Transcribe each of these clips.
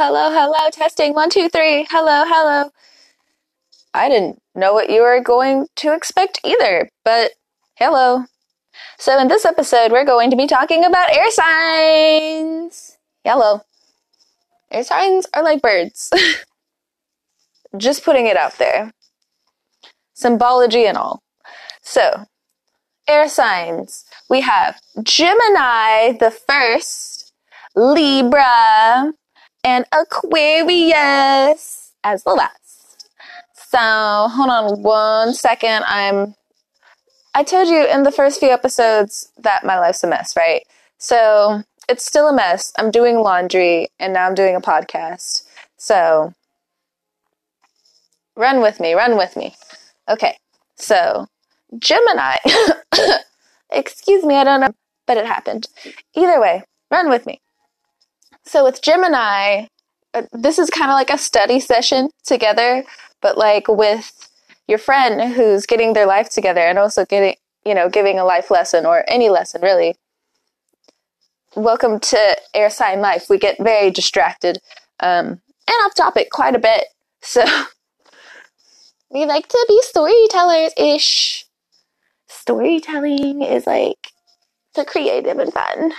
Hello, hello, testing one, two, three. Hello, hello. I didn't know what you were going to expect either, but hello. So, in this episode, we're going to be talking about air signs. Hello. Air signs are like birds. Just putting it out there. Symbology and all. So, air signs. We have Gemini the first, Libra, and Aquarius as the last. So, hold on one second. I'm I told you in the first few episodes that my life's a mess, right? So, it's still a mess. I'm doing laundry and now I'm doing a podcast. So, run with me, run with me. Okay. So, Gemini Excuse me, I don't know, but it happened. Either way, run with me. So with Gemini, uh, this is kind of like a study session together, but like with your friend who's getting their life together and also getting, you know, giving a life lesson or any lesson really. Welcome to Air Sign Life. We get very distracted um, and off topic quite a bit. So we like to be storytellers ish storytelling is like so creative and fun.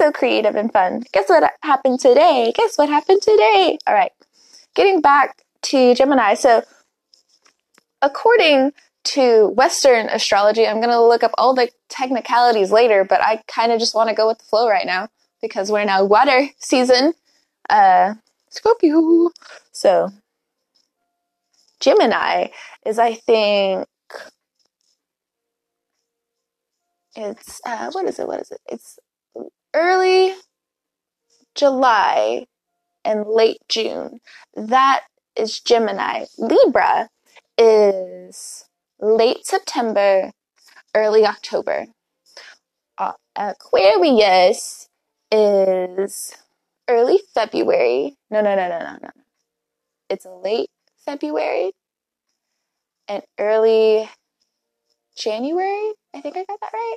So creative and fun. Guess what happened today? Guess what happened today? All right. Getting back to Gemini. So, according to Western astrology, I'm going to look up all the technicalities later, but I kind of just want to go with the flow right now because we're now water season. Uh, Scorpio. So, Gemini is, I think, it's uh, what is it? What is it? It's early July and late June. That is Gemini. Libra is late September, early October. Uh, Aquarius is early February. No, no, no, no, no, no. It's late February and early January. I think I got that right.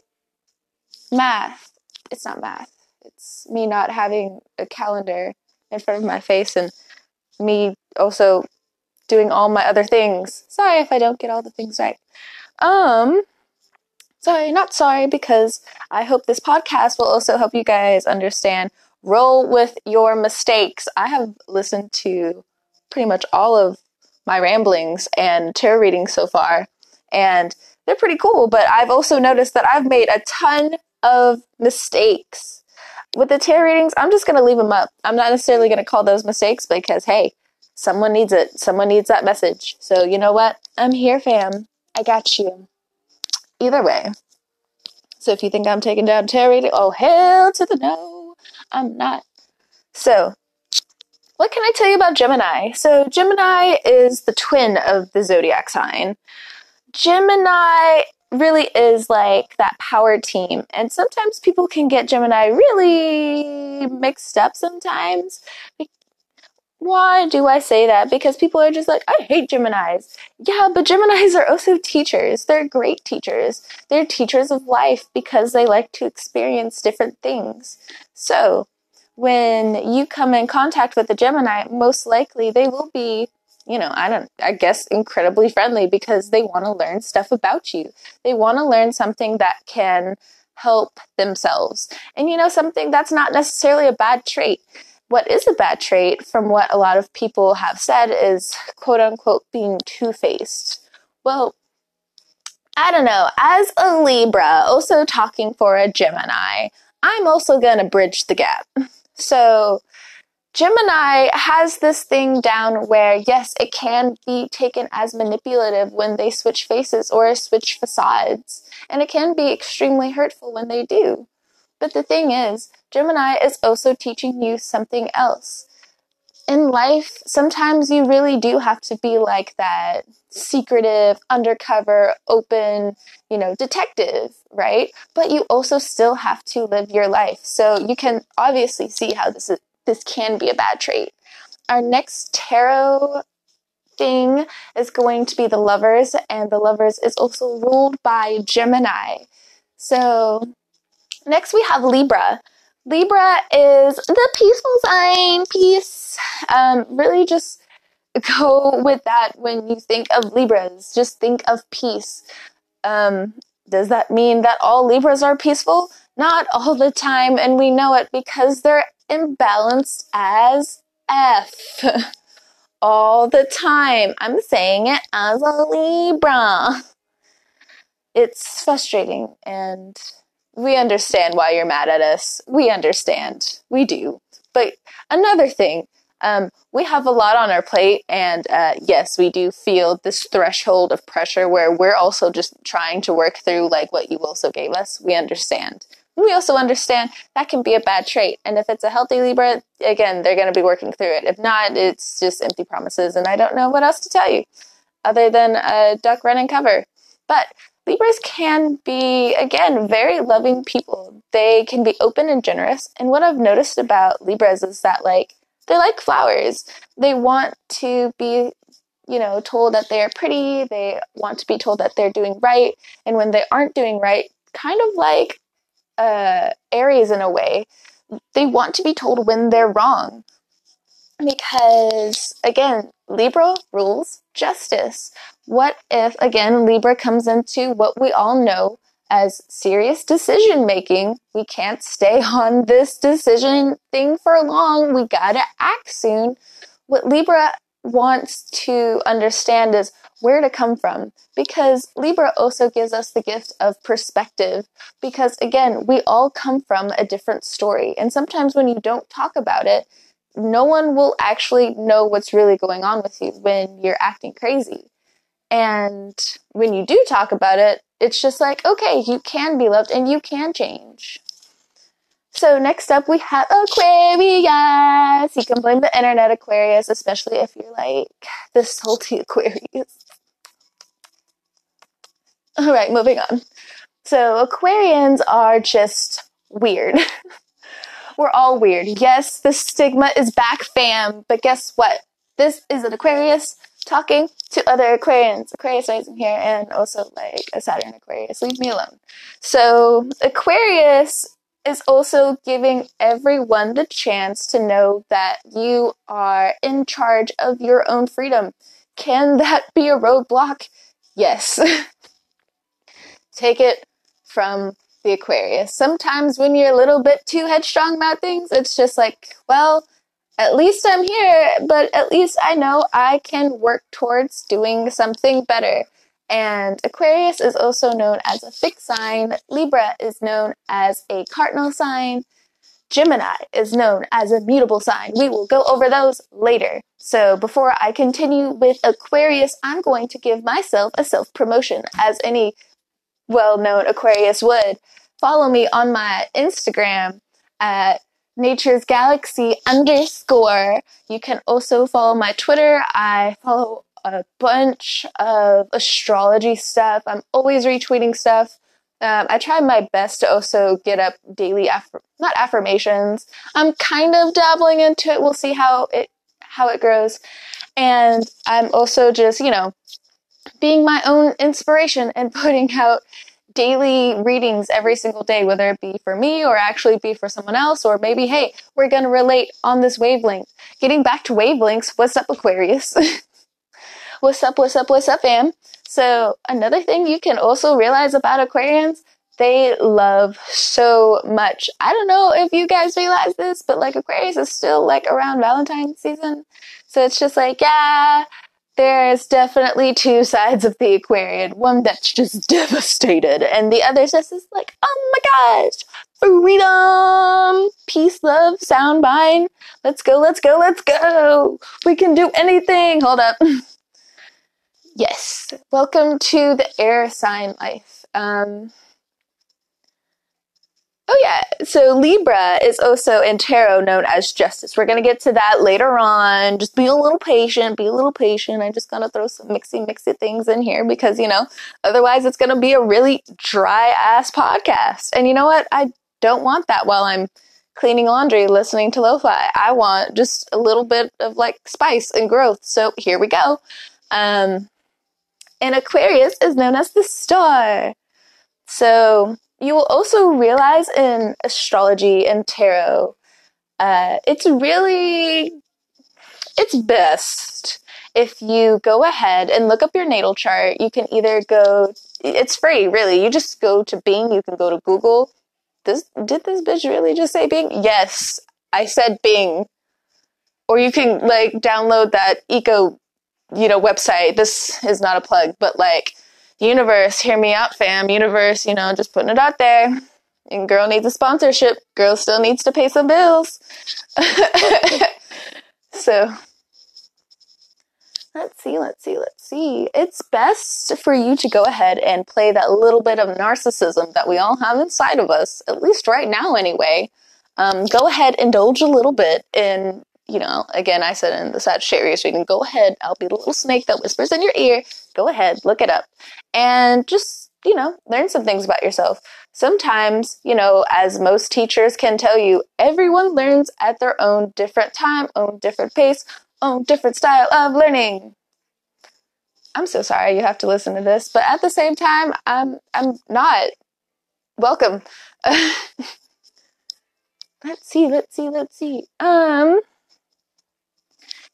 Math. It's not math. It's me not having a calendar in front of my face and me also doing all my other things. Sorry if I don't get all the things right. Um sorry, not sorry because I hope this podcast will also help you guys understand roll with your mistakes. I have listened to pretty much all of my ramblings and tarot readings so far and they're pretty cool. But I've also noticed that I've made a ton of mistakes. With the tarot readings, I'm just going to leave them up. I'm not necessarily going to call those mistakes because, hey, someone needs it. Someone needs that message. So, you know what? I'm here, fam. I got you. Either way. So, if you think I'm taking down tarot reading, oh, hell to the no. I'm not. So, what can I tell you about Gemini? So, Gemini is the twin of the zodiac sign. Gemini really is like that power team. And sometimes people can get Gemini really mixed up sometimes. Why do I say that? Because people are just like, I hate Geminis. Yeah, but Geminis are also teachers. They're great teachers. They're teachers of life because they like to experience different things. So, when you come in contact with a Gemini, most likely they will be you know, I don't, I guess incredibly friendly because they want to learn stuff about you. They want to learn something that can help themselves. And, you know, something that's not necessarily a bad trait. What is a bad trait, from what a lot of people have said, is quote unquote being two faced. Well, I don't know. As a Libra, also talking for a Gemini, I'm also going to bridge the gap. So, Gemini has this thing down where, yes, it can be taken as manipulative when they switch faces or switch facades, and it can be extremely hurtful when they do. But the thing is, Gemini is also teaching you something else. In life, sometimes you really do have to be like that secretive, undercover, open, you know, detective, right? But you also still have to live your life. So you can obviously see how this is this can be a bad trait. Our next tarot thing is going to be the lovers, and the lovers is also ruled by Gemini. So, next we have Libra. Libra is the peaceful sign, peace. um, really just go with that when you think of Libras. Just think of peace. Um, does that mean that all Libras are peaceful? Not all the time, and we know it because they're imbalanced as F. all the time. I'm saying it as a Libra. It's frustrating, and we understand why you're mad at us. We understand. We do. But another thing, um, we have a lot on our plate, and uh, yes, we do feel this threshold of pressure where we're also just trying to work through like what you also gave us. We understand. We also understand that can be a bad trait, and if it's a healthy Libra, again, they're going to be working through it. If not, it's just empty promises, and I don't know what else to tell you other than uh, duck, run, and cover. But Libras can be, again, very loving people. They can be open and generous. And what I've noticed about Libras is that, like, they're like flowers. They want to be, you know, told that they're pretty. They want to be told that they're doing right. And when they aren't doing right, kind of like uh, Aries in a way, they want to be told when they're wrong. Because, again, Libra rules justice. What if, again, Libra comes into what we all know as serious decision making? We can't stay on this decision thing for long. We gotta act soon. What Libra wants to understand is where to come from because Libra also gives us the gift of perspective because again we all come from a different story and sometimes when you don't talk about it no one will actually know what's really going on with you when you're acting crazy. And when you do talk about it, it's just like, okay, you can be loved and you can change. So next up we have Aquarius. You can blame the internet Aquarius, especially if you're like the salty Aquarius. All right, moving on. So Aquarians are just weird. We're all weird. Yes, the stigma is back, fam. But guess what? This is an Aquarius talking to other Aquarians. Aquarius rising here and also like a Saturn Aquarius. Leave me alone. So Aquarius is also giving everyone the chance to know that you are in charge of your own freedom. Can that be a roadblock? Yes. Take it from the Aquarius. Sometimes when you're a little bit too headstrong about things, it's just like, well, at least I'm here, but at least I know I can work towards doing something better. And Aquarius is also known as a fixed sign, Libra is known as a cardinal sign, Gemini is known as a mutable sign. We will go over those later. So before I continue with Aquarius, I'm going to give myself a self promotion as any well known Aquarius would follow me on my Instagram at Nature's Galaxy underscore. You can also follow my Twitter. I follow a bunch of astrology stuff. I'm always retweeting stuff. Um, I try my best to also get up daily, aff- not affirmations. I'm kind of dabbling into it. We'll see how it how it grows. And I'm also just you know being my own inspiration and putting out daily readings every single day, whether it be for me or actually be for someone else, or maybe, hey, we're going to relate on this wavelength. Getting back to wavelengths, what's up, Aquarius? what's up, what's up, what's up, fam? So, another thing you can also realize about Aquarians, they love so much. I don't know if you guys realize this, but like Aquarius is still like around Valentine's season. So it's just like, yeah, there's definitely two sides of the Aquarian. One that's just devastated, and the other just is like, oh my gosh, freedom, peace, love, sound mind. Let's go, let's go, let's go. We can do anything. Hold up. yes, welcome to the air sign life. Um, Oh yeah, so Libra is also in tarot known as justice. We're gonna get to that later on. Just be a little patient, be a little patient. I'm just gonna throw some mixy mixy things in here because you know, otherwise it's gonna be a really dry ass podcast. And you know what? I don't want that while I'm cleaning laundry, listening to lo-fi. I want just a little bit of like spice and growth. So here we go. Um, and Aquarius is known as the star. So you will also realize in astrology and tarot, uh, it's really it's best if you go ahead and look up your natal chart. You can either go, it's free, really. You just go to Bing, you can go to Google. This did this bitch really just say Bing? Yes, I said Bing. Or you can like download that eco, you know, website. This is not a plug, but like universe, hear me out, fam. Universe, you know, just putting it out there. And girl needs a sponsorship. Girl still needs to pay some bills. so let's see, let's see, let's see. It's best for you to go ahead and play that little bit of narcissism that we all have inside of us, at least right now, anyway. Um, go ahead, indulge a little bit in, you know, again, I said in the Sagittarius reading, go ahead, I'll be the little snake that whispers in your ear. Go ahead, look it up. And just, you know, learn some things about yourself. Sometimes, you know, as most teachers can tell you, everyone learns at their own different time, own different pace, own different style of learning. I'm so sorry you have to listen to this, but at the same time, I'm I'm not. Welcome. let's see, let's see, let's see. Um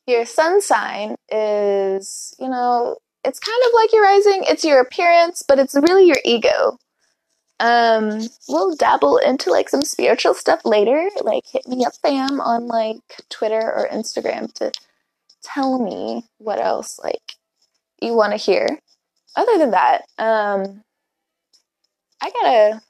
your sun sign is, you know, it's kind of like your rising, it's your appearance, but it's really your ego. Um, we'll dabble into like some spiritual stuff later. Like hit me up fam on like Twitter or Instagram to tell me what else like you want to hear. Other than that, um, I gotta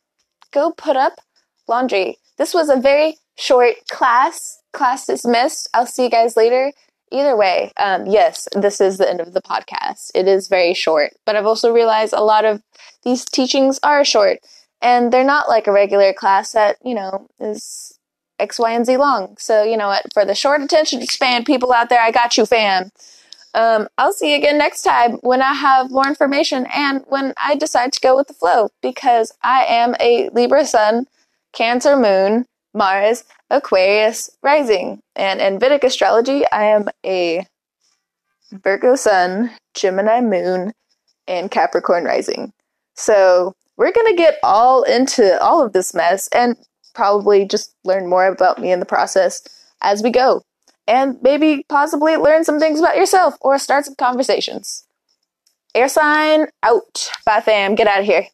go put up laundry. This was a very short class. Class dismissed. I'll see you guys later. Either way, um, yes, this is the end of the podcast. It is very short, but I've also realized a lot of these teachings are short and they're not like a regular class that, you know, is X, Y, and Z long. So, you know what? For the short attention span people out there, I got you, fam. Um, I'll see you again next time when I have more information and when I decide to go with the flow because I am a Libra sun, Cancer moon, Mars, Aquarius rising. And in Vedic astrology, I am a Virgo sun, Gemini moon, and Capricorn rising. So we're going to get all into all of this mess and probably just learn more about me in the process as we go. And maybe possibly learn some things about yourself or start some conversations. Air sign out. Bye, fam. Get out of here.